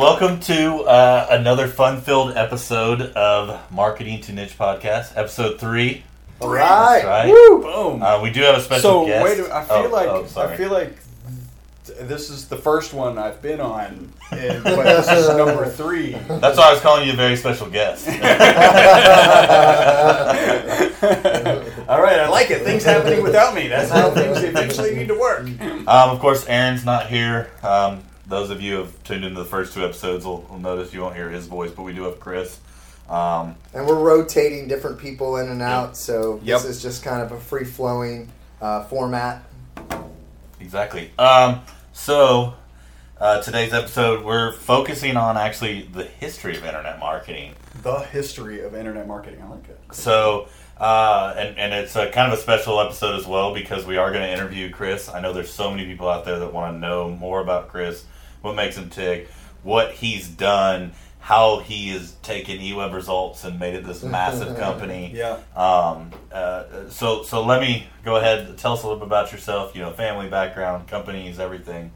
welcome to uh, another fun-filled episode of Marketing to Niche podcast, episode three. All right. That's right. Woo. Boom. Uh, we do have a special so guest. wait, a minute, I feel Oh, like oh, sorry. I feel like th- this is the first one I've been on, and, but this is number three. That's why I was calling you a very special guest. All right, I like it. Things happening without me. That's how things eventually need to work. um, of course, Aaron's not here. Um, those of you who have tuned into the first two episodes will, will notice you won't hear his voice, but we do have Chris. Um, And we're rotating different people in and out, so Yep. this is just kind of a free flowing uh, format. Exactly. Um, so uh, today's episode, we're focusing on actually the history of internet marketing. The history of internet marketing. I like it. So, uh, and and it's a kind of a special episode as well because we are going to interview Chris. I know there's so many people out there that want to know more about Chris, what makes him tick, what he's done, how he has taken eWeb results and made it this massive company. Yeah. Um, uh, so so let me go ahead. Tell us a little bit about yourself. You know, family background, companies, everything.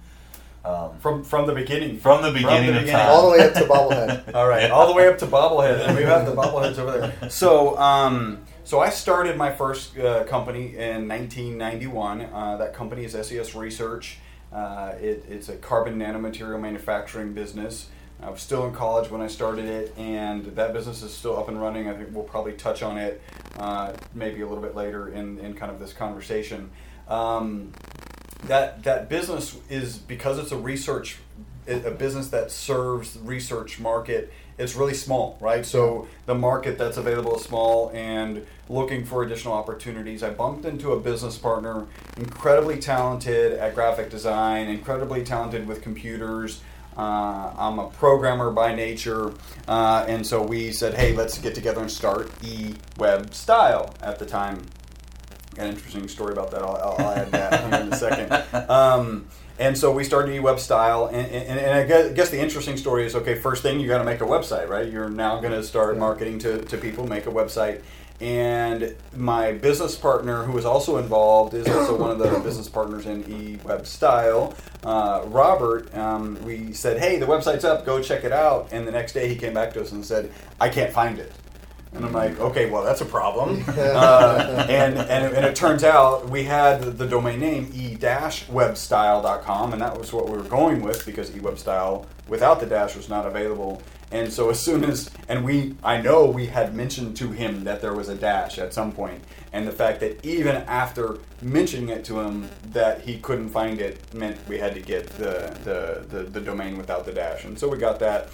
Um, From from the beginning. from the beginning of beginning. time. All the way up to bobblehead. All right, all the way up to bobblehead, and we have the bobbleheads over there. So, um, so I started my first uh, company in 1991. Uh, that company is SES Research. Uh, it, it's a carbon nanomaterial manufacturing business. I was still in college when I started it, and that business is still up and running. I think we'll probably touch on it uh, maybe a little bit later in, in kind of this conversation. Um, that that business is because it's a research a business that serves research market it's really small right so the market that's available is small and looking for additional opportunities i bumped into a business partner incredibly talented at graphic design incredibly talented with computers uh, i'm a programmer by nature uh, and so we said hey let's get together and start e-web style at the time got an interesting story about that. I'll, I'll, add that here in a second. Um, and so we started eWeb Style, and, and, and I guess, guess the interesting story is okay. First thing, you got to make a website, right? You're now going to start marketing to, to people, make a website. And my business partner, who is also involved, is also one of the business partners in eWeb Style. Uh, Robert, um, we said, "Hey, the website's up. Go check it out." And the next day, he came back to us and said, "I can't find it." And I'm like, okay, well, that's a problem. Uh, and, and, and it turns out we had the domain name e-webstyle.com, and that was what we were going with because e-webstyle without the dash was not available. And so as soon as, and we, I know we had mentioned to him that there was a dash at some point, and the fact that even after mentioning it to him that he couldn't find it meant we had to get the, the, the, the domain without the dash. And so we got that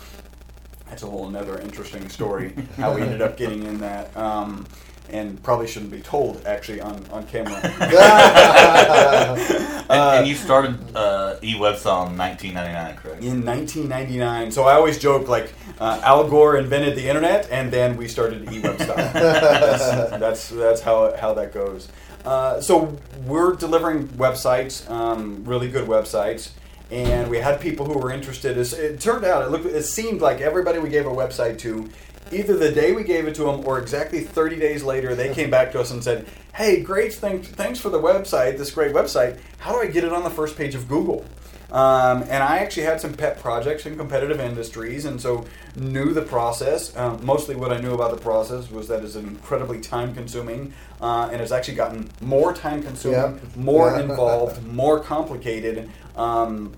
that's a whole another interesting story how we ended up getting in that um, and probably shouldn't be told actually on, on camera. And, and you started uh, eWebstyle in 1999, correct? in 1999 so i always joke like uh, al gore invented the internet and then we started eWebstyle that's, that's, that's how, how that goes. Uh, so we're delivering websites um, really good websites and we had people who were interested. It turned out it looked it seemed like everybody we gave a website to, either the day we gave it to them or exactly 30 days later, they came back to us and said, "Hey, great, thanks, thanks for the website, this great website. How do I get it on the first page of Google?" Um, and I actually had some pet projects in competitive industries, and so knew the process. Um, mostly, what I knew about the process was that it's incredibly time-consuming, uh, and it's actually gotten more time-consuming, Yep. more Yeah. involved, more complicated. Um,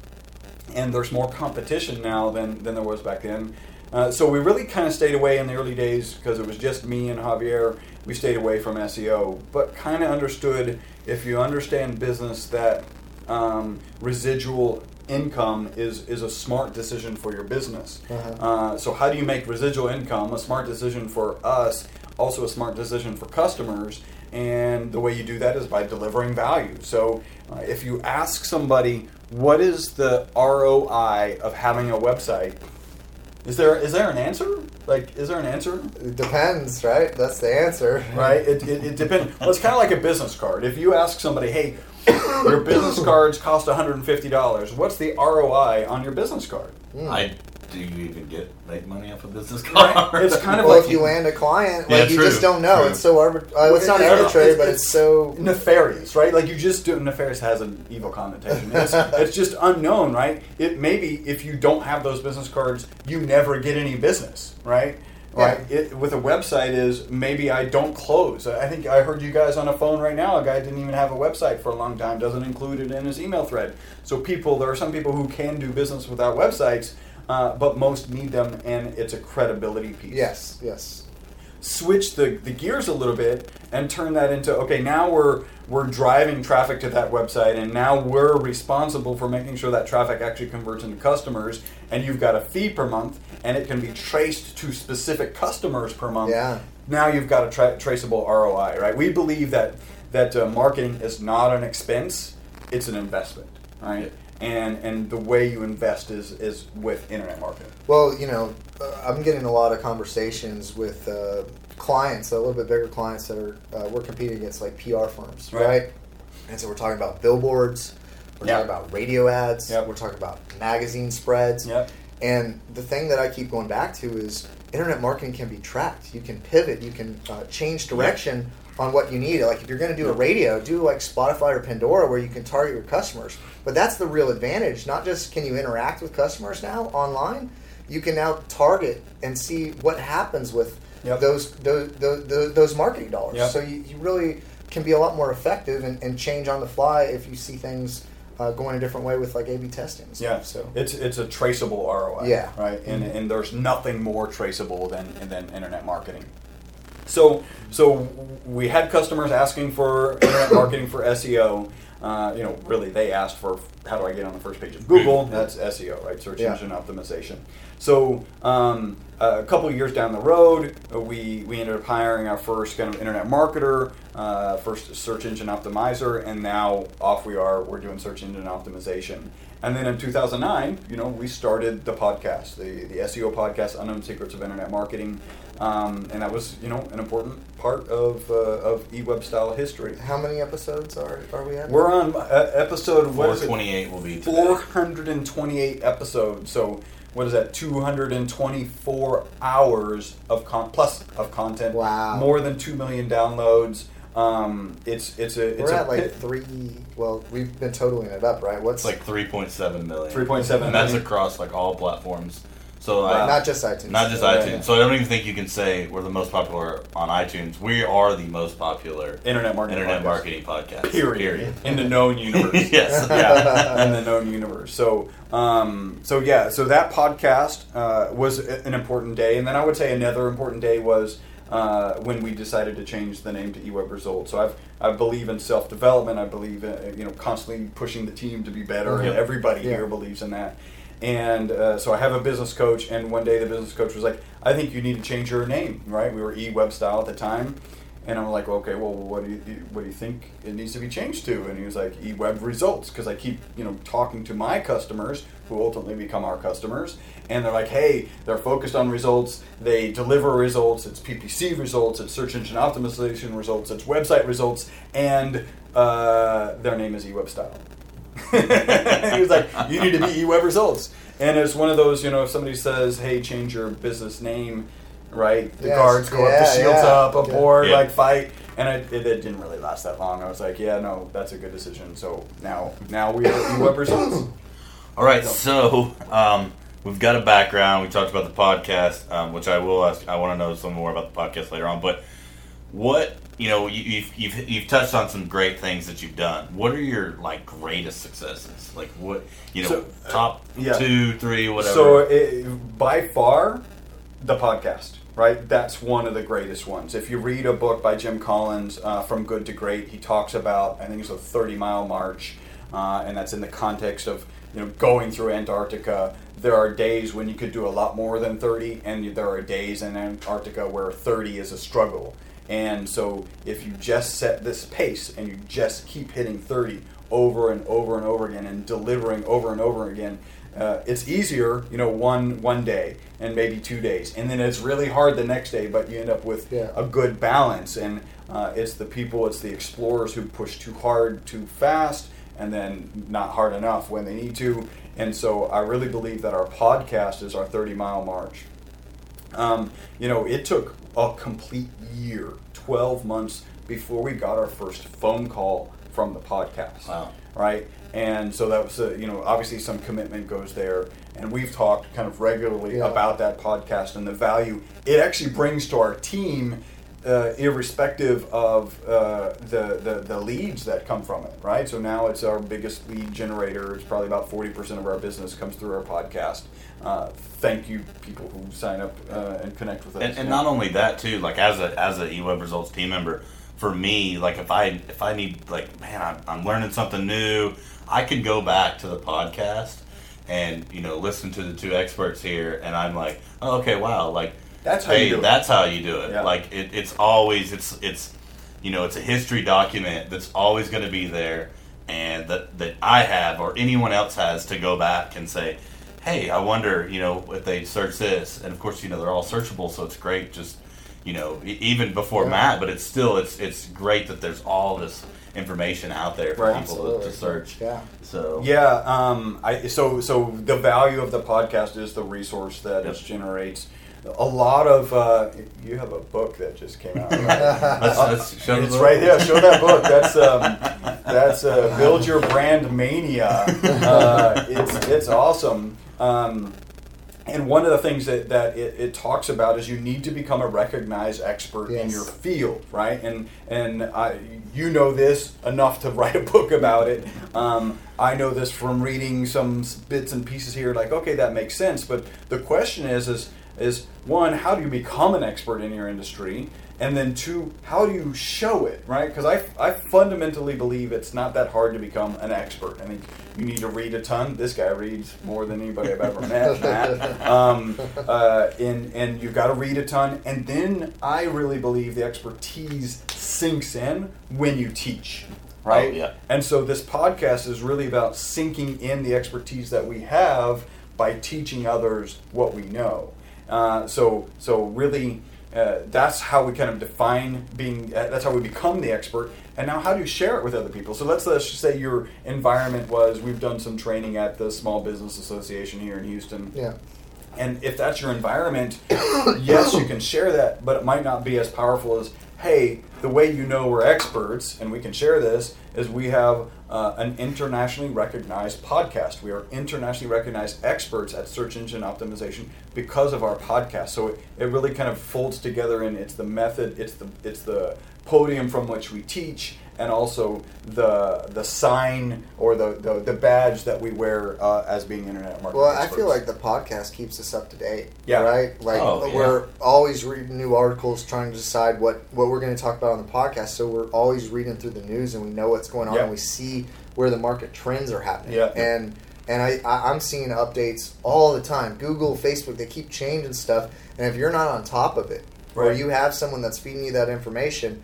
and there's more competition now than, than there was back then. Uh, so we really kind of stayed away in the early days because it was just me and Javier. We stayed away from SEO, but kind of understood if you understand business that um, residual income is, is a smart decision for your business. Uh-huh. Uh, so how do you make residual income a smart decision for us, also a smart decision for customers? And the way you do that is by delivering value. So uh, if you ask somebody, what is the ROI of having a website? Is there is there an answer? Like, is there an answer? It depends, right? That's the answer. Right? It, it, it depends. Well, it's kind of like a business card. If you ask somebody, hey, your business cards cost $150, what's the ROI on your business card? I do you even get make money off a business Right. card? It's kind of well, like if you land a client, Yeah, like you true, just don't know. true. It's so arbit- uh, it's not arbitrary, it's- but it's it's so nefarious, right? Like you just do nefarious has an evil connotation. It's, it's just unknown, right? It maybe if you don't have those business cards, you never get any business, right? Right. It, with a website is maybe I don't close. I think I heard you guys on a phone right now. A guy didn't even have a website for a long time. Doesn't include it in his email thread. So people, there are some people who can do business without websites, uh, but most need them, and it's a credibility piece yes, yes. Switch the, the gears a little bit and turn that into okay now we're we're driving traffic to that website and now we're responsible for making sure that traffic actually converts into customers and you've got a fee per month and it can be traced to specific customers per month. Yeah. now you've got a tra- traceable roi right? We believe that that uh, marketing is not an expense it's an investment right and and the way you invest is is with internet marketing Well, you know, uh, I'm getting a lot of conversations with uh, clients, a little bit bigger clients that are uh, we're competing against, like PR firms, Right. right? And so we're talking about billboards, we're Yeah. talking about radio ads, Yep. we're talking about magazine spreads. Yep. And the thing that I keep going back to is internet marketing can be tracked. You can pivot, you can uh, change direction on what you need. Like if you're going to do a radio, do like Spotify or Pandora where you can target your customers. But that's the real advantage. Not just can you interact with customers now online, you can now target and see what happens with Yep. those, those, those those marketing dollars. Yep. So you, you really can be a lot more effective and, and change on the fly if you see things uh, going a different way with like A/B testing. Yeah. So it's it's a traceable ROI. Yeah. right, and Mhm. and there's nothing more traceable than than internet marketing. So so we had customers asking for internet marketing for SEO. Uh, you know, really, they asked for how do I get on the first page of Google? That's SEO, right? Search Yeah. engine optimization. So um, a couple of years down the road, uh, we we ended up hiring our first kind of internet marketer, uh, first search engine optimizer, and now off we are. We're doing search engine optimization. And then in 2009, you know, we started the podcast, the, the SEO podcast, Unknown Secrets of Internet Marketing. Um, and that was, you know, an important part of, uh, of eWeb style history. how many episodes are are we at? We're on uh, episode what Four is it? twenty eight will be today. 428 episodes. So what is that? 224 hours of con- plus of content. Wow. More than two million downloads. Um, it's it's a it's We're a at like pit- three. Well, we've been totaling it up, right? What's It's like three point seven million. 3.7 and that's across like all platforms. So Wow. like, not just iTunes. not just Right. iTunes. So I don't even think you can say we're the most popular on iTunes. We are the most popular internet marketing. internet podcast. marketing podcast. Period. Period. In the known universe. yes. yeah, in the known universe. So, um, so yeah, so that podcast uh, was an important day, and then I would say another important day was uh, when we decided to change the name to eWeb Results. So I've I believe in self development. I believe in, you know constantly pushing the team to be better, and everybody Yeah. here believes in that. And uh, so I have a business coach, and one day the business coach was like, "I think you need to change your name." Right? We were eWeb Style at the time. And I'm like, okay, well, what do you what do you think it needs to be changed to? And he was like, eWeb results, because I keep you know talking to my customers who ultimately become our customers, and they're like, hey, they're focused on results, they deliver results, it's PPC results, it's search engine optimization results, it's website results, and uh, their name is eWeb style. he was like, you need to be eWeb results, and it's one of those, you know, if somebody says, hey, change your business name right? The Yes, guards go up, the shields yeah. up, a Yeah. board, Yeah. like fight, and it, it, it didn't really last that long. I was like, yeah, no, that's a good decision. So now, now we are web results. All right, so um, we've got a background. We talked about the podcast, um, which I will ask. I want to know some more about the podcast later on. But what you know, you, you've, you've you've touched on some great things that you've done. What are your like greatest successes? Like what you know, So, uh, top yeah. two, three, whatever. So it, by far, the podcast, right? That's one of the greatest ones. If you read a book by Jim Collins, uh, From Good to Great, he talks about I think it's a 30 mile march, uh, and that's in the context of you know going through Antarctica. There are days when you could do a lot more than 30, and there are days in Antarctica where 30 is a struggle. And so, if you just set this pace and you just keep hitting 30 over and over and over again and delivering over and over again, uh, it's easier, you know, one one day and maybe two days, and then it's really hard the next day. But you end up with Yeah. a good balance, and uh, it's the people, it's the explorers who push too hard, too fast, and then not hard enough when they need to. And so I really believe that our podcast is our 30 mile march. Um, you know, it took a complete year, 12 months before we got our first phone call from the podcast. Wow. Right? And so that was, a, you know, obviously some commitment goes there. And we've talked kind of regularly Yeah. about that podcast and the value it actually brings to our team, uh, irrespective of uh, the, the, the leads that come from it, right? So now it's our biggest lead generator. It's probably about 40% of our business comes through our podcast. Uh, thank you, people who sign up uh, and connect with us. and, and not only that too like as a as a eWeb results team member for me like if i if i need like man I'm, I'm learning something new i could go back to the podcast and you know listen to the two experts here and i'm like oh, okay wow like That's how hey you do it. that's how you do it Yeah. like it, it's always it's it's you know it's a history document that's always going to be there and that that i have or anyone else has to go back and say hey i wonder you know if they search this and of course you know they're all searchable so it's great just you know even before Yeah. matt but it's still it's it's great that there's all this information out there for Right. people to, to search Yeah. so Yeah, um, I so so the value of the podcast is the resource that Yep. it generates. A lot of uh, you have a book that just came out. Right? let's, let's show it's right there. Show that book. That's um, that's uh, build your brand mania. Uh, it's it's awesome. Um, and one of the things that, that it, it talks about is you need to become a recognized expert in your field, right? And and I, you know this enough to write a book about it. Um, I know this from reading some bits and pieces here. Like, okay, that makes sense. But the question is, is is one, how do you become an expert in your industry? And then two, how do you show it, right? Because I, I fundamentally believe it's not that hard to become an expert. I mean, you need to read a ton. This guy reads more than anybody I've ever met, Matt. Um, uh, and, and you've got to read a ton. And then I really believe the expertise sinks in when you teach, right? Oh, yeah. And so this podcast is really about sinking in the expertise that we have by teaching others what we know. Uh, so so really, uh, that's how we kind of define being. Uh, that's how we become the expert. And now, how do you share it with other people? So let's let's just say your environment was. We've done some training at the Small Business Association here in Houston. Yeah. And if that's your environment, yes, you can share that, but it might not be as powerful as, hey, the way you know we're experts, and we can share this, is we have uh, an internationally recognized podcast. We are internationally recognized experts at search engine optimization because of our podcast. So it, it really kind of folds together, and it's the method, it's the it's the podium from which we teach, and also the the sign or the the, the badge that we wear uh, as being internet marketing. Well, I feel like the podcast keeps us up to date. Yeah. Right. Like Oh, yeah. we're always reading new articles, trying to decide what what we're going to talk about on the podcast. So we're always reading through the news, and we know what's going on, Yeah. and we see where the market trends are happening. Yeah. And and I, I I'm seeing updates all the time. Google, Facebook, they keep changing stuff, and if you're not on top of it, or you have someone that's feeding you that information.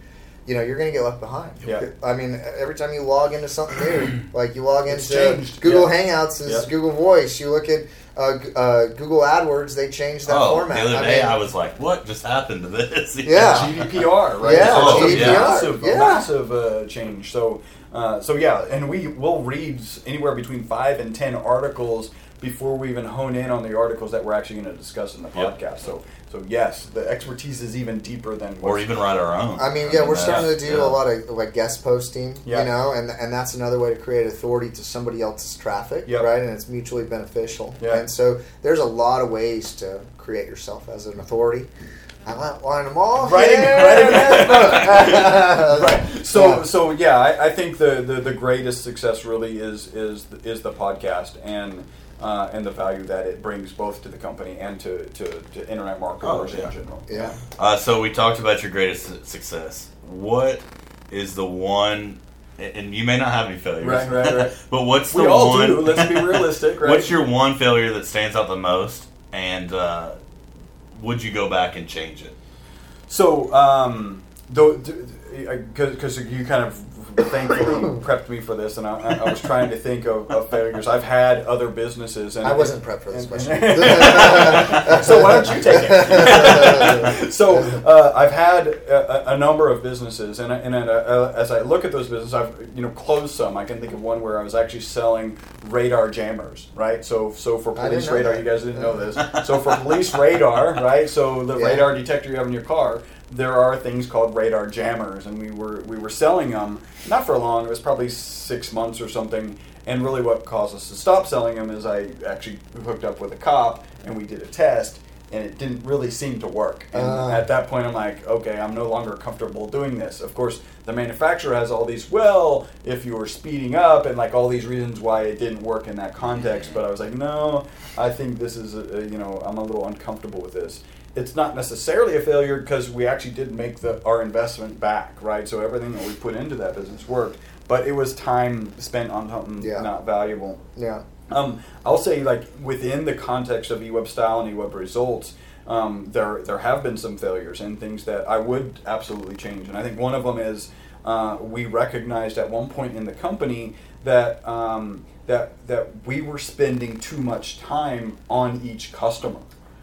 You know, you're going to get left behind. Yeah. I mean, every time you log into something new, like you log into changed, Google yeah. Hangouts, is Yeah. Google Voice. You look at uh, uh, Google AdWords, they changed that oh format. the other I day mean, i was like what just happened to this Yeah. GDPR, right? Yeah, So it's GDPR, massive, yeah. massive uh, change. So, uh, so yeah, and we will read anywhere between five and ten articles before we even hone in on the articles that we're actually going to discuss in the Yep. podcast. So, so yes, the expertise is even deeper than we're or even write our own I mean, yeah, we're that's- starting to do yeah. a lot of like guest posting, Yeah. you know, and and that's another way to create authority to somebody else's traffic, Yep. right? And it's mutually beneficial. Yeah. And so there's a lot of ways to create yourself as an authority. I outlined them all. Writing- here writing- in this book. right. So, Yeah. so yeah, I, I think the, the, the greatest success really is is is the podcast and uh, and the value that it brings both to the company and to, to, to internet marketers Oh, yeah. in general. yeah. Uh, so we talked about your greatest success. What is the one? And you may not have any failures, Right, right, right. but what's We the all one? do. Let's be realistic, right? What's your one failure that stands out the most? And uh, would you go back and change it? So, um, the, the, because you kind of thankfully prepped me for this, and I, I was trying to think of, of failures. I've had other businesses, and I wasn't prepped for this question. so why don't you take it? so uh, I've had a, a number of businesses, and, I- and uh, as I look at those businesses, I've you know closed some. I can think of one where I was actually selling radar jammers, right? So so for police radar, that. you guys didn't know this. So for police radar, right? So the Yeah. radar detector you have in your car. There are things called radar jammers, and we were we were selling them not for long. It was probably six months or something. And really, what caused us to stop selling them is I actually hooked up with a cop, and we did a test, and it didn't really seem to work. And Ah. at that point, I'm like, okay, I'm no longer comfortable doing this. Of course, the manufacturer has all these, well, if you were speeding up, and like all these reasons why it didn't work in that context. But I was like, no, I think this is, a, a- you know, I'm a little uncomfortable with this. It's not necessarily a failure because we actually did make the our investment back, right? So everything that we put into that business worked, but it was time spent on something Yeah. not valuable. yeah. Um, I'll say, like within the context of eWeb style and eWeb results, um, there there have been some failures and things that I would absolutely change. And I think one of them is uh, we recognized at one point in the company that um, that that we were spending too much time on each customer,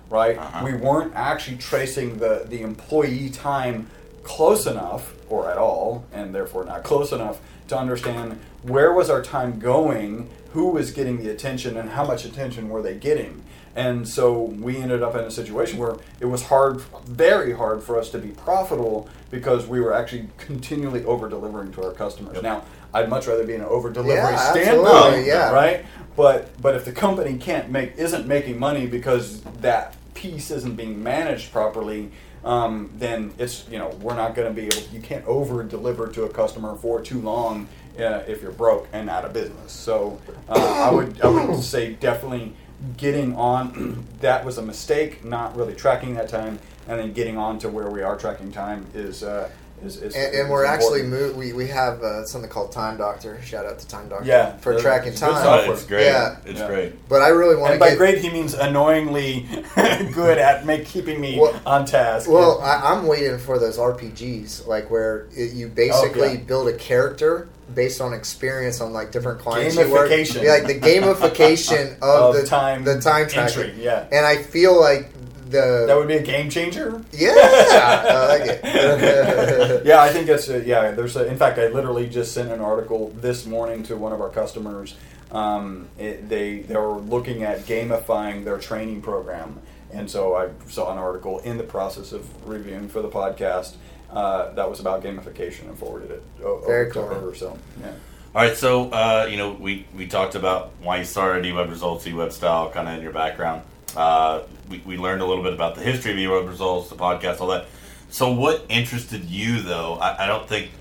right? Uh-huh. We weren't actually tracing the the employee time close enough or at all and therefore not close enough to understand where was our time going who was getting the attention and how much attention were they getting and so we ended up in a situation where it was hard very hard for us to be profitable because we were actually continually over delivering to our customers Yep. now i'd much rather be in an over delivery Yeah, standpoint yeah. right but but if the company can't make isn't making money because that piece isn't being managed properly um, then it's you know we're not going to be able you can't over deliver to a customer for too long uh, if you're broke and out of business so uh, I would I would say definitely getting on that was a mistake not really tracking that time and then getting on to where we are tracking time is uh, is, is And, is we're actually important. move. We, we have uh, something called Time Doctor. Shout out to Time Doctor. Yeah, for tracking it's time. software. it's great. Yeah. It's Yeah. great. But I really want and to by get. great he means annoyingly good at make keeping me Well- on task Well, I, I'm waiting for those RPGs, like where it, you basically Oh, yeah. build a character based on experience on like different clients you work. Gamification. Like the gamification of, Of the time the time tracking. entry, yeah. And I feel like the That would be a game changer. yeah, I like it. yeah, I think it's a, yeah. There's a, in fact, I literally just sent an article this morning to one of our customers. Um, it, they they were looking at gamifying their training program, and so I saw an article in the process of reviewing for the podcast uh, that was about gamification and forwarded it o- Very over to her. So yeah. All right, so uh, you know we, we talked about why you started eWeb Results, eWeb Style, kind of in your background. Uh, we, we learned a little bit about the history of eWeb Results, the podcast, all that. So what interested you though? I, I don't think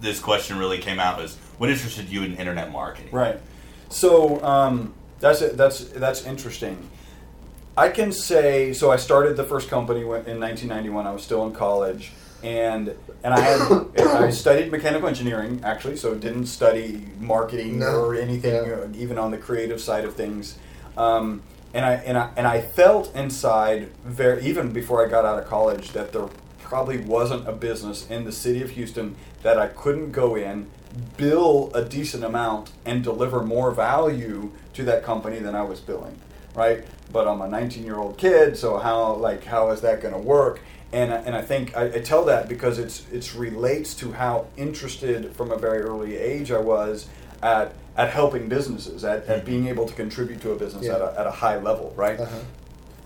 this question really came out. Is what interested you in internet marketing? Right. So um, that's it. That's that's interesting. I can say so. I started the first company in 1991. I was still in college, and and I had I studied mechanical engineering actually, so didn't study marketing No. or anything, Yeah. uh, even on the creative side of things. Um, and I and I and I felt inside very even before I got out of college that there probably wasn't a business in the city of Houston that I couldn't go in, bill a decent amount, and deliver more value to that company than I was billing, right? But I'm a 19 year old kid, so how like how is that going to work? And and I think I, I tell that because it's it's relates to how interested from a very early age I was at at helping businesses, at, at being able to contribute to a business Yeah. at, a, at a high level, right? Uh-huh.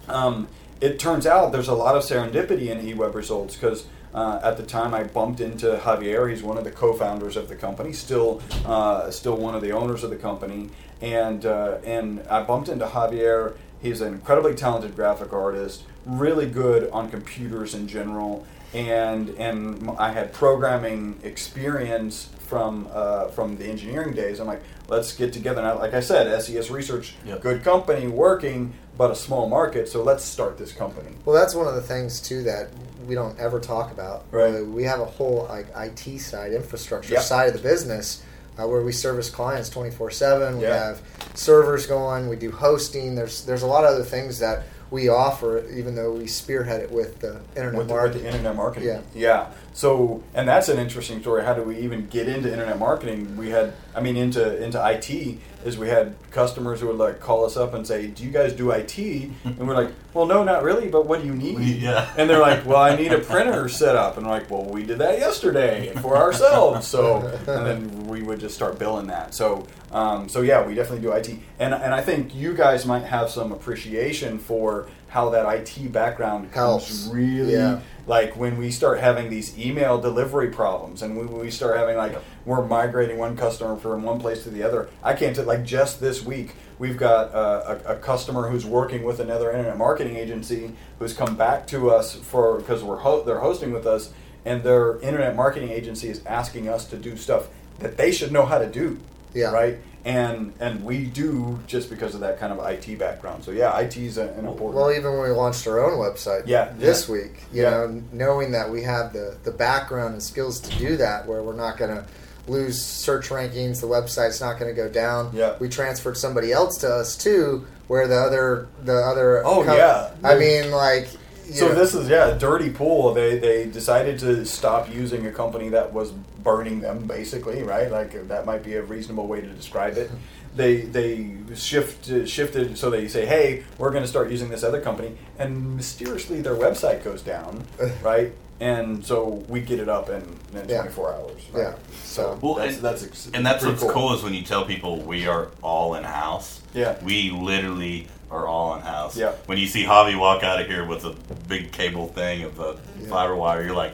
um, it turns out there's a lot of serendipity in eWeb results because uh, at the time I bumped into Javier. He's one of the co-founders of the company, still uh, still one of the owners of the company, and uh, and I bumped into Javier. He's an incredibly talented graphic artist, really good on computers in general, and and I had programming experience from uh, from the engineering days. I'm like, let's get together. Now, like I said, SES Research, Yep. good company, working, but a small market. So let's start this company. Well, that's one of the things too that we don't ever talk about. Right. Uh, we have a whole like IT side, infrastructure Yep. side of the business, uh, where we service clients twenty four seven. We Yeah. have servers going. We do hosting. There's there's a lot of other things that we offer, even though we spearhead it with the internet with the, with marketing. the internet marketing. Yeah. Yeah. So, and that's an interesting story. How do we even get into internet marketing? We had, I mean, into into IT is we had customers who would like call us up and say, "Do you guys do IT?" And we're like, "Well, no, not really. But what do you need?" Yeah. And they're like, "Well, I need a printer set up." And we're like, "Well, we did that yesterday for ourselves." So, and then we would just start billing that. So, um, so yeah, we definitely do IT. And and I think you guys might have some appreciation for how that IT background Helps. comes really Yeah. like when we start having these email delivery problems and when we start having like we're migrating one customer from one place to the other i can't t- like just this week we've got uh, a, a customer who's working with another internet marketing agency who's come back to us for because we're ho- they're hosting with us and their internet marketing agency is asking us to do stuff that they should know how to do Yeah. right and and we do just because of that kind of IT background. So yeah, IT is an important. Well, even when we launched our own website Yeah, this yeah. week, you Yeah. know, knowing that we have the, the background and skills to do that, where we're not going to lose search rankings, the website's not going to go down. Yeah. We transferred somebody else to us too, where the other the other. Oh, yeah. I mean, like. So know, this is yeah, dirty pool. They they decided to stop using a company that was burning them, basically, right? Like that might be a reasonable way to describe it. They they shift shifted so they say, hey, we're going to start using this other company, and mysteriously their website goes down, right? And so we get it up in, in Yeah. 24 hours. Right? Yeah. So Well, that's and, that's ex- and that's what's cool. is when you tell people we are all in house. Yeah. We literally are all in house. Yeah. When you see Javi walk out of here with a big cable thing of a Yeah. fiber wire, you're like,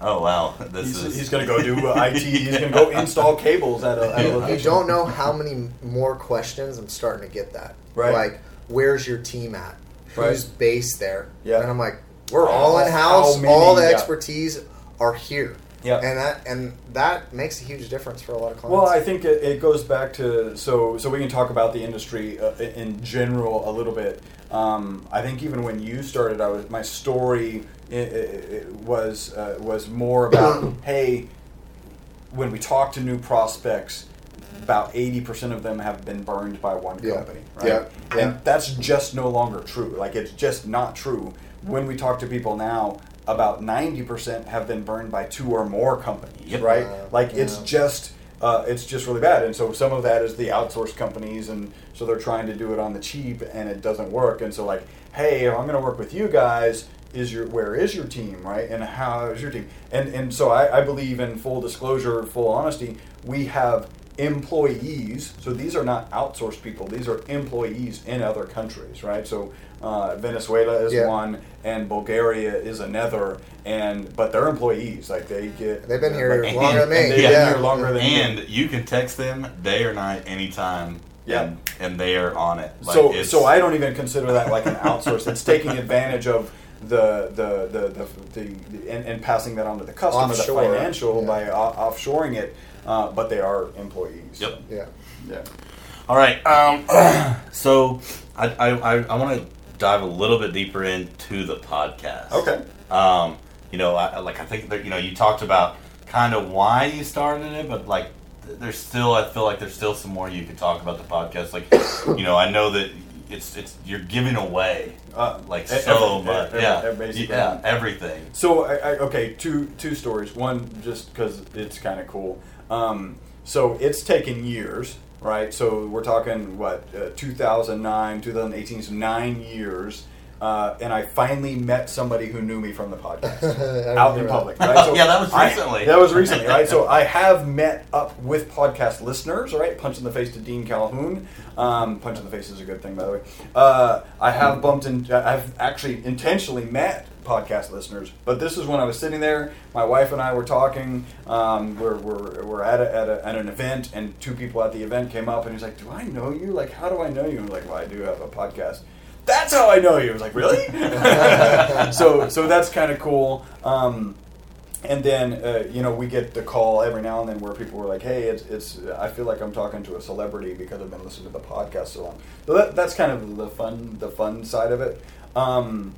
oh wow, this He's, is. he's going to go do uh, IT. He's going to go install cables at a, at a you, you don't know how many more questions I'm starting to get that. Right. Like, where's your team at? Who's Right. based there? Yeah. And I'm like, we're all in house. All the yeah. expertise are here. Yeah. And that and that makes a huge difference for a lot of clients. Well, I think it, it goes back to so so we can talk about the industry uh, in general a little bit. Um, I think even when you started, I was my story i i i was uh, was more about hey, when we talk to new prospects, about eighty percent of them have been burned by one Yeah. company, right? Yeah. Yeah. And that's just no longer true. Like it's just not true. When we talk to people now, about ninety percent have been burned by two or more companies, Yep. right? Uh, like it's just uh, it's just really bad. And so some of that is the outsourced companies, and so they're trying to do it on the cheap, and it doesn't work. And so like, hey, if I'm going to work with you guys. Is your where is your team right and how is your team and and so I, I believe in full disclosure full honesty we have employees so these are not outsourced people these are employees in other countries right so uh, Venezuela is Yeah. one and Bulgaria is another and but they're employees like they get They've been here like, longer than me. and they've been yeah. here longer than you. and you can text them day or night, anytime. Yeah. And, and they are on it. Like, so it's- so I don't even consider that like an outsource. it's taking advantage of the the the the, the, the and, and passing that on to the customer, Offshore, the financial yeah. by o- offshoring it. Uh, but they are employees. Yep. Yeah. Yeah. All right. Um, so I, I, I, I want to dive a little bit deeper into the podcast. Okay. Um, you know, I, like I think that you know you talked about kind of why you started it, but like there's still I feel like there's still some more you could talk about the podcast. Like you know, I know that it's it's you're giving away Uh, like e- so every- much. every- yeah, basically. yeah, everything. So I, I, okay, two two stories. One just because it's kind of cool. Um, so it's taken years, right? So we're talking what uh, 2009, 2018, so nine years. Uh, and I finally met somebody who knew me from the podcast out in public. that. Right? Yeah, that was I- recently. that was recently, right? So I have met up with podcast listeners, right? Punch in the face to Dean Calhoun. Um, punch in the face is a good thing, by the way. Uh, I have bumped in. I've actually intentionally met podcast listeners, but this is when I was sitting there. My wife and I were talking. Um, we're, we're, we're at, a, at, a, at an event, and two people at the event came up, and he's like, "Do I know you? Like, how do I know you?" I was like, "Well, I do have a podcast." That's how I know you. I was like, "Really?" so so that's kind of cool. Um, and then uh, you know we get the call every now and then where people were like, "Hey, it's, it's I feel like I'm talking to a celebrity because I've been listening to the podcast so long." So that, that's kind of the fun the fun side of it. Um,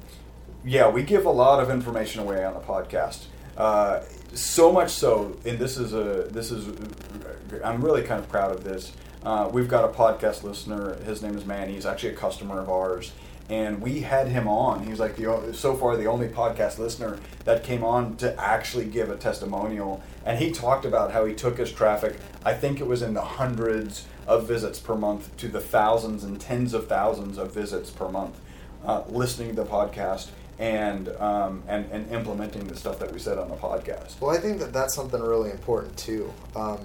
yeah, we give a lot of information away on the podcast. Uh, so much so, and this is a this is I'm really kind of proud of this. Uh, we've got a podcast listener. His name is Manny. He's actually a customer of ours, and we had him on. He was like the so far the only podcast listener that came on to actually give a testimonial, and he talked about how he took his traffic. I think it was in the hundreds of visits per month to the thousands and tens of thousands of visits per month, uh, listening to the podcast and um, and and implementing the stuff that we said on the podcast. Well, I think that that's something really important too. Um,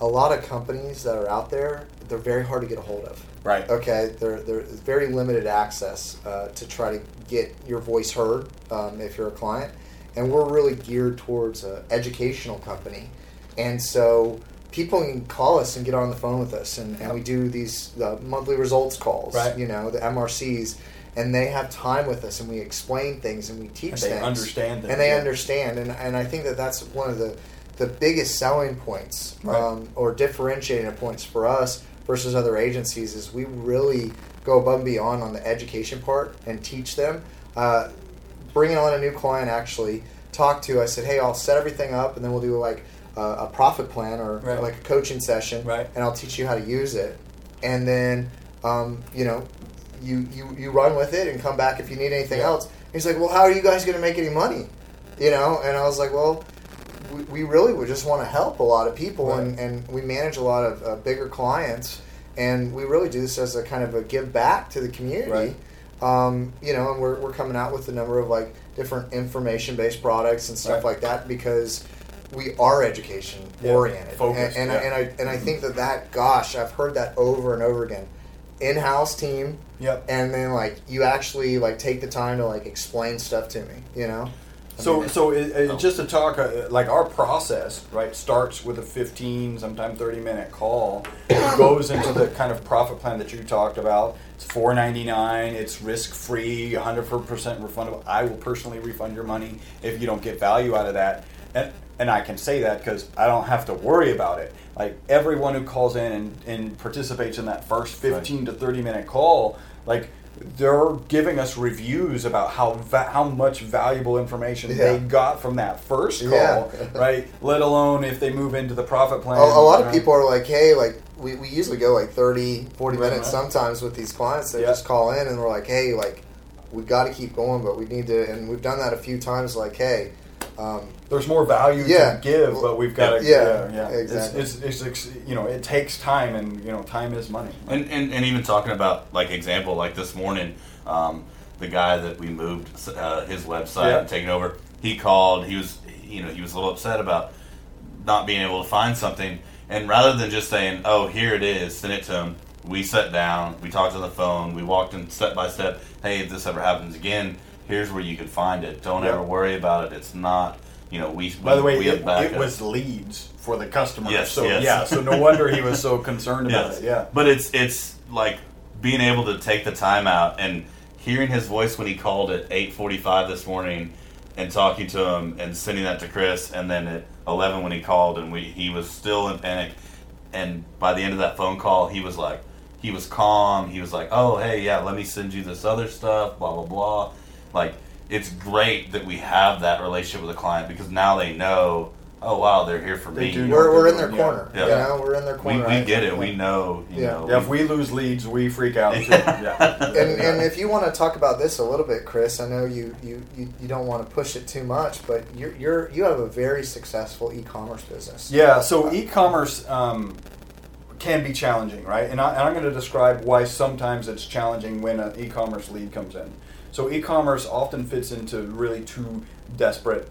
a lot of companies that are out there, they're very hard to get a hold of. Right. Okay, there there's very limited access uh, to try to get your voice heard um, if you're a client, and we're really geared towards an educational company, and so people can call us and get on the phone with us, and, and we do these uh, monthly results calls. Right. You know the MRCs. And they have time with us, and we explain things, and we teach them. And they things, understand things, and they yeah. understand, and, and I think that that's one of the the biggest selling points Right. um, or differentiating points for us versus other agencies is we really go above and beyond on the education part and teach them. Uh, bringing on a new client, actually talked to. I said, hey, I'll set everything up, and then we'll do like uh, a profit plan or Right. like a coaching session, Right. and I'll teach you how to use it, and then um, you know. You, you, you run with it and come back if you need anything Yeah. else. He's like, well, how are you guys going to make any money? You know, and I was like, well, we, we really would just want to help a lot of people, Right. and, and we manage a lot of uh, bigger clients, and we really do this as a kind of a give back to the community. Right. Um, you know, and we're, we're coming out with a number of like different information based products and stuff Right. like that because we are education Yeah, oriented, focused, and, and, yeah. I, and I and I think that that gosh, I've heard that over and over again. In house team, Yep. and then like you actually like take the time to like explain stuff to me, you know. I So, mean, so it, it, Oh. just to talk, uh, like our process, right, starts with a 15, sometimes 30 minute call. It goes into the kind of profit plan that you talked about. It's 4.99. It's risk free, 100% refundable. I will personally refund your money if you don't get value out of that. And and I can say that because I don't have to worry about it. Like everyone who calls in and, and participates in that first 15 to 30 minute call, like they're giving us reviews about how va- how much valuable information Yeah. they got from that first call, Yeah. right? Let alone if they move into the profit plan. a, a lot of people are like, hey, like we, we usually go like 30, 40 Right, minutes right. sometimes with these clients. They just call in and we're like, hey, like we got to keep going, but we need to, and we've done that a few times. Like, hey, um, There's more value Yeah. to give, but we've got to Yeah, yeah, exactly. It's, it's, it's, you know it takes time, and you know time is money. And, and, and even talking about like example like this morning, um, the guy that we moved uh, his website Yeah. and taken over, he called. He was you know he was a little upset about not being able to find something, and rather than just saying, "Oh, here it is," send it to him. We sat down, we talked on the phone, we walked in step by step. Hey, if this ever happens again, here's where you can find it. Don't Yeah. ever worry about it. It's not. You know, we. By the way, we it, it was leads for the customer. Yes, so yes. yeah, so no wonder he was so concerned about Yes. it. Yeah. But it's it's like being able to take the time out and hearing his voice when he called at eight forty five this morning and talking to him and sending that to Chris and then at eleven when he called and we he was still in panic and by the end of that phone call he was like he was calm, he was like, Oh hey yeah, let me send you this other stuff, blah blah blah. Like it's great that we have that relationship with the client because now they know, oh wow, they're here for They me. do we're, we're they're in their doing, yeah. corner. Yeah. You know, we're in their corner. we I- get it. We know. You Yeah. know. Yeah, if we lose leads, we freak out. Too. Yeah. yeah. and, and if you want to talk about this a little bit, Chris, I know you, you, you, you don't want to push it too much, but you're, you're you have a very successful e-commerce business. Yeah, so e-commerce um, can be challenging, right? And, I, and I'm going to describe why sometimes it's challenging when an e-commerce lead comes in. So e-commerce often fits into really two desperate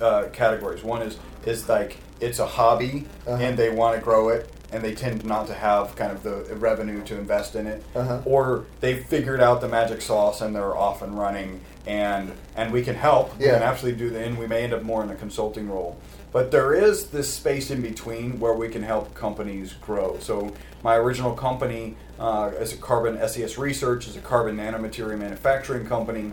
uh, categories. One is is like it's a hobby Uh-huh. and they want to grow it, and they tend not to have kind of the revenue to invest in it, Uh-huh. or they've figured out the magic sauce and they're off and running, and and we can help. We Yeah. can absolutely do the, and we may end up more in the consulting role. But there is this space in between where we can help companies grow. So my original company uh, as a carbon SES Research is a carbon nanomaterial manufacturing company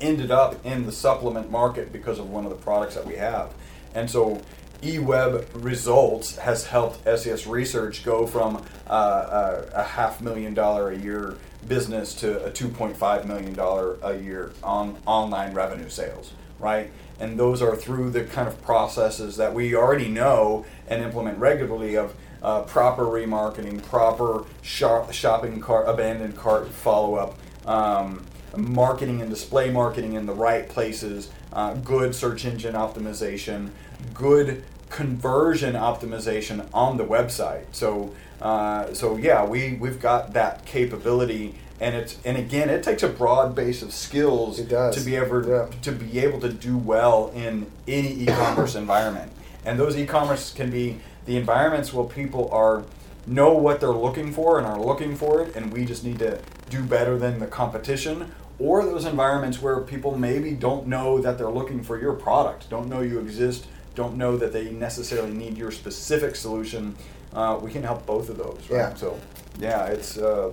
ended up in the supplement market because of one of the products that we have. And so eWeb Results has helped SES Research go from uh, a, a half million dollar a year business to a 2.5 million dollar a year on online revenue sales, right? And those are through the kind of processes that we already know and implement regularly of uh, proper remarketing, proper shop, shopping cart, abandoned cart follow up, um, marketing and display marketing in the right places, uh, good search engine optimization, good conversion optimization on the website. So, uh, so yeah, we we've got that capability, and it's and again, it takes a broad base of skills to be able Yeah. to be able to do well in any e-commerce environment. And those e-commerce can be the environments where people are know what they're looking for and are looking for it, and we just need to do better than the competition. Or those environments where people maybe don't know that they're looking for your product, don't know you exist, don't know that they necessarily need your specific solution. Uh, we can help both of those, right? Yeah. So, yeah, it's uh,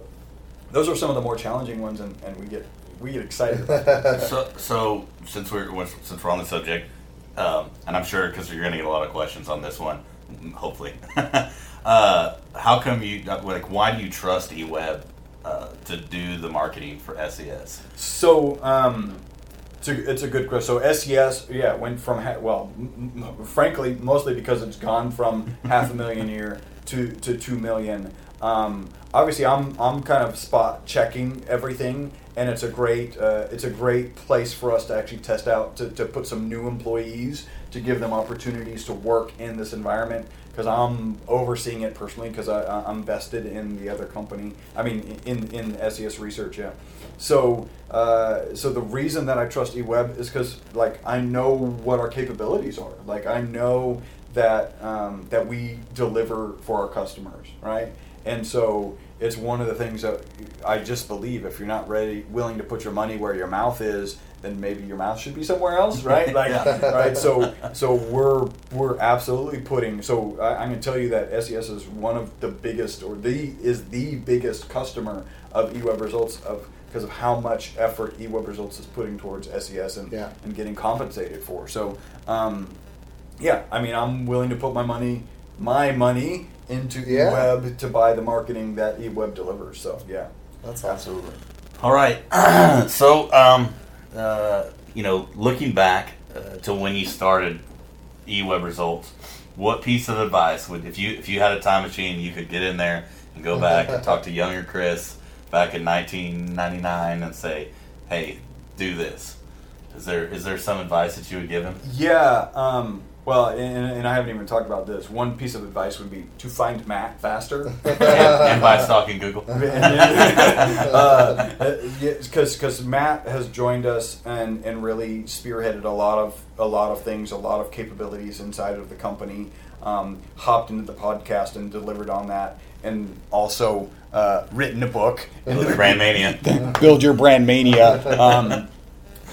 those are some of the more challenging ones, and, and we get we get excited. So, so since we're since we're on the subject, um, and I'm sure because you're going to get a lot of questions on this one, hopefully. uh, how come you like? Why do you trust eWeb uh, to do the marketing for SES? So, um, it's a, it's a good question. So SES, yeah, went from ha- well, m- m- frankly, mostly because it's gone from half a million a year to to two million. Um, obviously, I'm I'm kind of spot checking everything, and it's a great uh, it's a great place for us to actually test out to, to put some new employees to give them opportunities to work in this environment because I'm overseeing it personally because I, I'm vested in the other company. I mean, in in SES research, yeah. So uh, so the reason that I trust eWeb is because like I know what our capabilities are. Like I know that um, that we deliver for our customers, right? And so it's one of the things that I just believe if you're not ready, willing to put your money where your mouth is, then maybe your mouth should be somewhere else, right? Like, Yeah. right? So, so we're we're absolutely putting. So I, I'm going to tell you that SES is one of the biggest, or the is the biggest customer of eWeb Results of because of how much effort eWeb Results is putting towards SES and Yeah. and getting compensated for. So, um, yeah, I mean, I'm willing to put my money, my money, into Yeah. eWeb to buy the marketing that eWeb delivers. So, yeah. That's awesome. Absolutely. All right. so, um, uh, you know, looking back uh, to when you started eWeb results, what piece of advice would if you if you had a time machine, you could get in there and go back and talk to younger Chris back in 1999 and say, "Hey, do this." Is there is there some advice that you would give him? Yeah. Um, well, and, and I haven't even talked about this. One piece of advice would be to find Matt faster. and, and by stalking Google. because because uh, Matt has joined us and, and really spearheaded a lot of a lot of things, a lot of capabilities inside of the company. Um, hopped into the podcast and delivered on that, and also uh, written a book. Brand Mania. Build your brand mania. Um,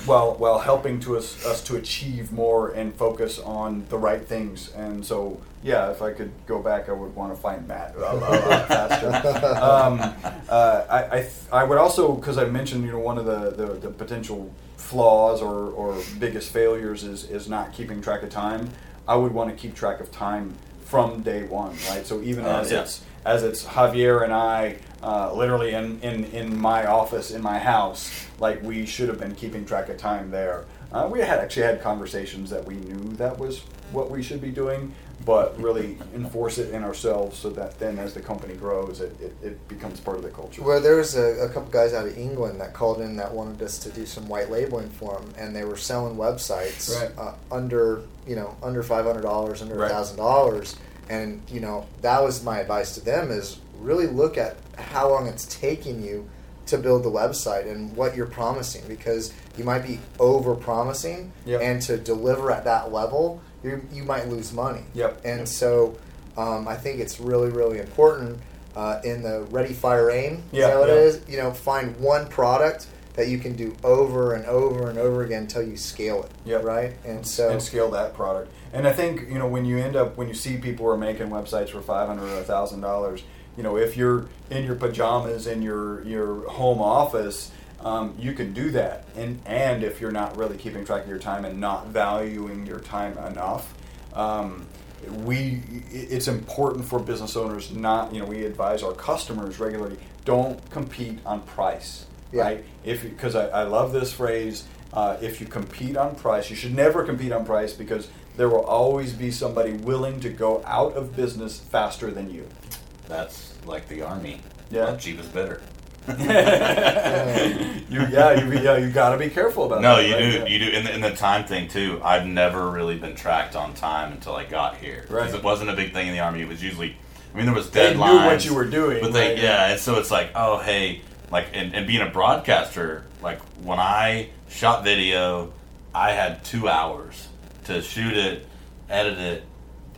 while while helping to us, us to achieve more and focus on the right things. And so, yeah, if I could go back, I would want to find Matt a, a lot faster. Um, uh, I I, th- I would also because I mentioned you know one of the, the, the potential flaws or, or biggest failures is is not keeping track of time. I would want to keep track of time from day one, right? So even Uh, as yeah. it's as it's Javier and I, uh, literally in, in, in my office, in my house, like we should have been keeping track of time there. Uh, we had actually had conversations that we knew that was what we should be doing, but really enforce it in ourselves so that then as the company grows, it, it, it becomes part of the culture. Well, there was a, a couple guys out of England that called in that wanted us to do some white labeling for them, and they were selling websites Right. uh, under you know under five hundred dollars, under a Right. thousand dollars, and you know that was my advice to them is really look at how long it's taking you to build the website and what you're promising because you might be over promising Yep. and to deliver at that level you you might lose money Yep. and Yep. so um, I think it's really, really important uh, in the ready, fire, aim. Yeah, is that what yeah. it is? You know, find one product that you can do over and over and over again until you scale it. Yep. Right. And so and scale that product. And I think you know when you end up when you see people who are making websites for five hundred or thousand dollars, you know if you're in your pajamas in your your home office, um, you can do that. And and if you're not really keeping track of your time and not valuing your time enough. Um, we it's important for business owners not you know we advise our customers regularly don't compete on price Yeah. right if because I, I love this phrase uh, if you compete on price you should never compete on price because there will always be somebody willing to go out of business faster than you That's like the army. Yeah. Cheap is better. you yeah you yeah you got to be careful about No, that. you right? do. Yeah. You do. In the, in the time thing too. I've never really been tracked on time until I got here. Right. it wasn't a big thing in the army. It was usually. I mean, there was They deadlines. knew what you were doing, But they, right? yeah, and so it's like, oh, hey, like, and, and being a broadcaster, like when I shot video, I had two hours to shoot it, edit it,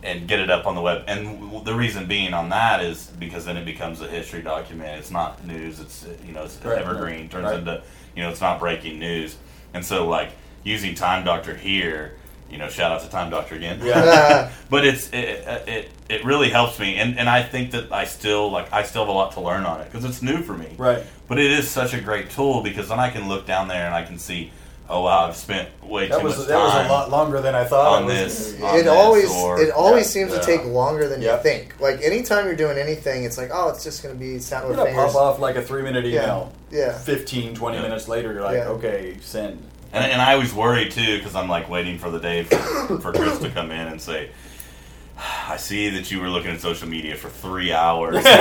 and get it up on the web. And the reason being on that is because then it becomes a history document. It's not news. It's you know, it's Right, evergreen. right, Turns right. into you know, it's not breaking news. And so like using Time Doctor here, you know, shout out to Time Doctor again. Yeah. but it's it, it it really helps me, and and I think that I still like I still have a lot to learn on it because it's new for me. Right. But it is such a great tool because then I can look down there and I can see, oh wow, I've spent way That too was much that was time a lot longer than I thought. on this. on it this, always or- it always Yeah, seems yeah. to take longer than Yeah. you think. Like anytime you're doing anything, it's like, oh, it's just going to be snap with gonna fingers. pop off like a three minute Yeah. email. Yeah. 15, 20 Yeah. minutes later, you're like, Yeah. okay, send. And, and I always worry too because I'm like waiting for the day for, for Chris to come in and say, I see that you were looking at social media for three hours. but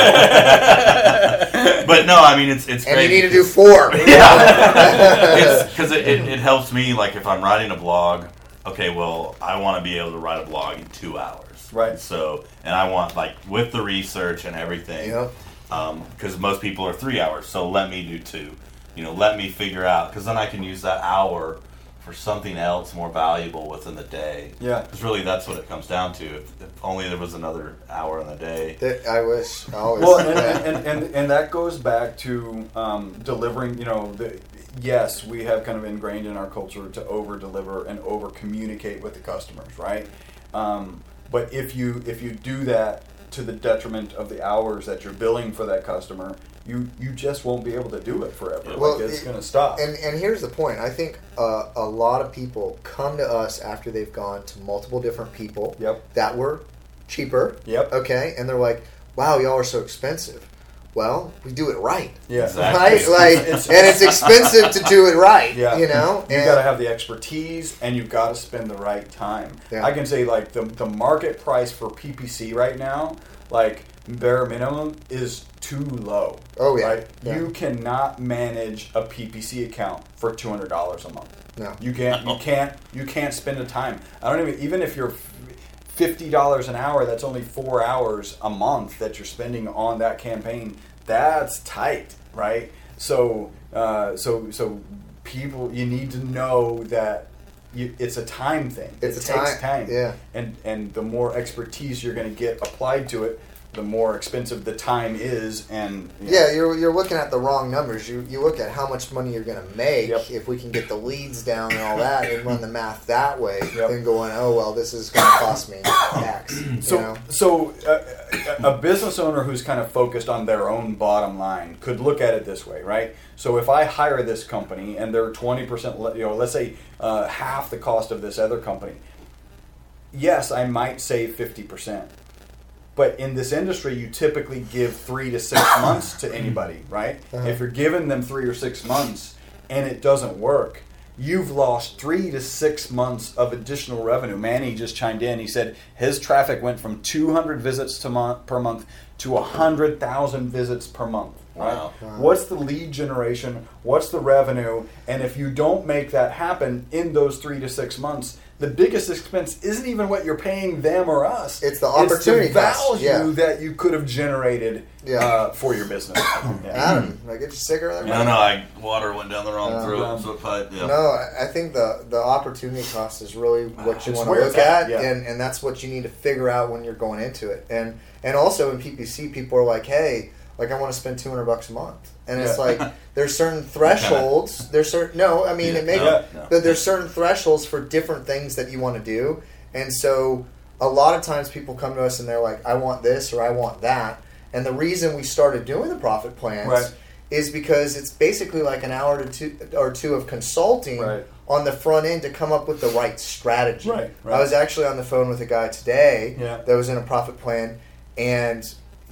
no, I mean it's it's And great you need to do four. yeah, because it, it, it helps me. Like if I'm writing a blog, okay, well, I want to be able to write a blog in two hours, Right. So, and I want like with the research and everything, Yep. Um, because most people are three hours. So let me do two. You know, let me figure out because then I can use that hour for something else more valuable within the day. Yeah. Because really, that's what it comes down to. If, if only there was another hour in the day. That- I wish. I always Well, said and, that. and, and, and that goes back to um, delivering, you know, the, yes, we have kind of ingrained in our culture to over deliver and over communicate with the customers, right? Um, but if you if you do that to the detriment of the hours that you're billing for that customer, you you just won't be able to do it forever. Well, like it's it- going to stop. And and here's the point. I think uh, a lot of people come to us after they've gone to multiple different people Yep. that were cheaper. Yep. Okay, and they're like, "Wow, y'all are so expensive." Well, we do it right. yeah. Exactly. Right, like, It's- and it's expensive to do it right. Yeah, you know, you got to have the expertise, and you've got to spend the right time. Yeah. I can say like the the market price for PPC right now, like bare minimum, is too low. Oh, yeah. right? Yeah. You cannot manage a PPC account for two hundred dollars a month. No. you can't. You can't. You can't spend the time. I don't even even if you're. Fifty dollars an hour. That's only four hours a month that you're spending on that campaign. That's tight, right? So, uh, so, so people, you need to know that you, it's a time thing. It's it a takes time- time. yeah. And and the more expertise you're going to get applied to it, the more expensive the time is. And you know, Yeah, you're, you're looking at the wrong numbers. You, you look at how much money you're going to make Yep. if we can get the leads down and all that and run the math that way. Yep. Then going, oh well, this is going to cost me X. So, know? so uh, a business owner who's kind of focused on their own bottom line could look at it this way, right? So, if I hire this company and they're twenty percent, you know, let's say uh, half the cost of this other company, yes, I might save fifty percent. But in this industry, you typically give three to six months to anybody, right? Uh-huh. If you're giving them three or six months and it doesn't work, you've lost three to six months of additional revenue. Manny just chimed in. He said his traffic went from 200 visits to month, per month to 100,000 visits per month. Right? Wow. Wow. What's the lead generation? What's the revenue? And if you don't make that happen in those three to six months, the biggest expense isn't even what you're paying them or us. It's the opportunity It's the cost, value yeah. that you could have generated Yeah. uh, for your business. Yeah. Adam, did I get you sicker there? No, no, I water went down the wrong Uh, throat. um, so pipe, yeah. No, I I think the the opportunity cost is really what you want to look at, at, yeah. and and that's what you need to figure out when you're going into it. And and also in PPC, people are like, hey, like I want to spend two hundred bucks a month, and it's like there's certain thresholds. There's certain no, I mean Yeah, it may, no, no. but there's certain thresholds for different things that you want to do, and so a lot of times people come to us and they're like, I want this or I want that, and the reason we started doing the profit plans. Right. Is because it's basically like an hour to two or two of consulting Right. on the front end to come up with the right strategy. Right. I was actually on the phone with a guy today Yeah. that was in a profit plan, and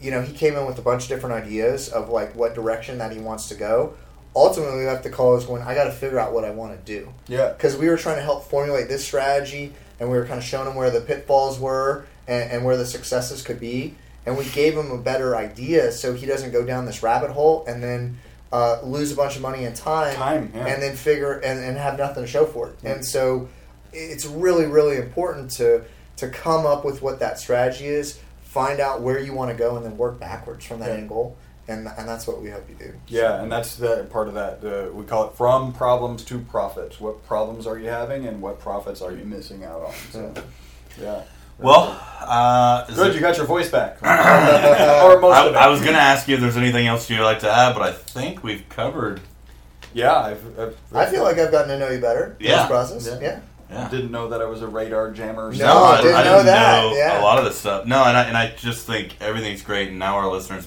you know he came in with a bunch of different ideas of like what direction that he wants to go. Ultimately, we have to call is when I got to figure out what I want to do Yeah. because we were trying to help formulate this strategy, and we were kind of showing him where the pitfalls were and, and where the successes could be, and we gave him a better idea so he doesn't go down this rabbit hole, and then uh, lose a bunch of money and time, Time, yeah. and then figure and, and have nothing to show for it. And so it's really really important to to come up with what that strategy is, find out where you want to go, and then work backwards from that Yeah. end goal. And, and that's what we hope you do. Yeah, and that's the part of that. Uh, we call it from problems to profits. What problems are you having, and what profits are you missing out on? So, yeah. Well, uh, good. it- You got your voice back, or most I, of it. I was going to ask you if there's anything else you'd like to add, but I think we've covered. Yeah, I've, I've, I feel like I've gotten to know you better. Yeah. This process. Yeah. Yeah. Yeah. didn't know that I was a radar jammer. or No, something. I didn't know that, yeah. a lot of this stuff. No, and I, and I just think everything's great, and now our listeners,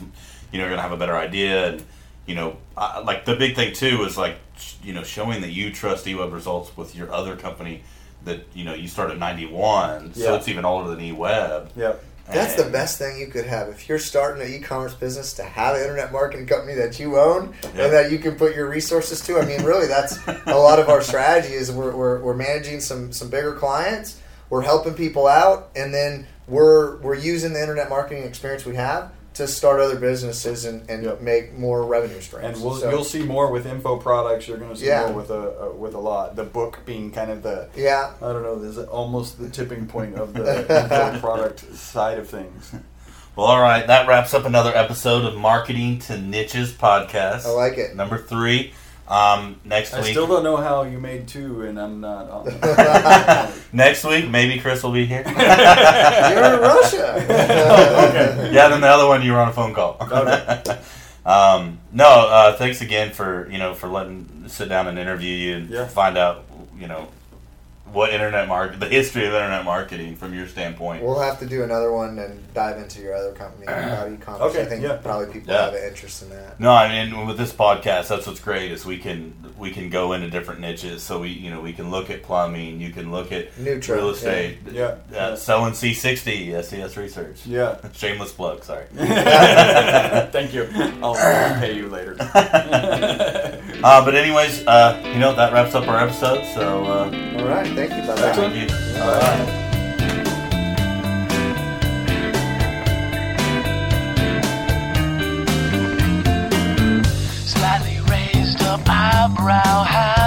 you know, are gonna have a better idea, and you know, I, like the big thing too is like, you know, showing that you trust eWeb results with your other company that you know you started '91, so it's even older than eWeb. Yep. That's the best thing you could have. If you're starting an e-commerce business to have an internet marketing company that you own Yeah. and that you can put your resources to. I mean, really, that's a lot of our strategy is we're, we're, we're managing some, some bigger clients. We're helping people out. And then we're, we're using the internet marketing experience we have to start other businesses and, and Yep. make more revenue streams. And we'll, So, you'll see more with info products. You're going to see Yeah. more with a, uh, with a lot. The book being kind of the yeah. I don't know. There's almost the tipping point of the info product side of things. Well, all right, that wraps up another episode of Marketing to Niches podcast. I like it. Number three. Um, next I week, still don't know how you made two, and I'm not on. next week, maybe Chris will be here. You're in Russia. okay. yeah, then the other one you were on a phone call. Okay. um, no, uh, thanks again for you know for letting sit down and interview you and Yeah. find out you know what internet market, the history of internet marketing from your standpoint. We'll have to do another one and dive into your other company about e-commerce. Okay, I think yeah. probably people Yeah. have an interest in that. No, I mean with this podcast, that's what's great is we can we can go into different niches. So we you know we can look at plumbing, you can look at Neutral, real estate, Yeah. uh, selling C60, SES Research. Yeah. Shameless plug, sorry. Thank you. I'll pay you later. Uh, but anyways, uh, you know that wraps up our episode. So. Uh, All right. Thank you. Bye. Thank you. Bye. Slightly raised up eyebrow high.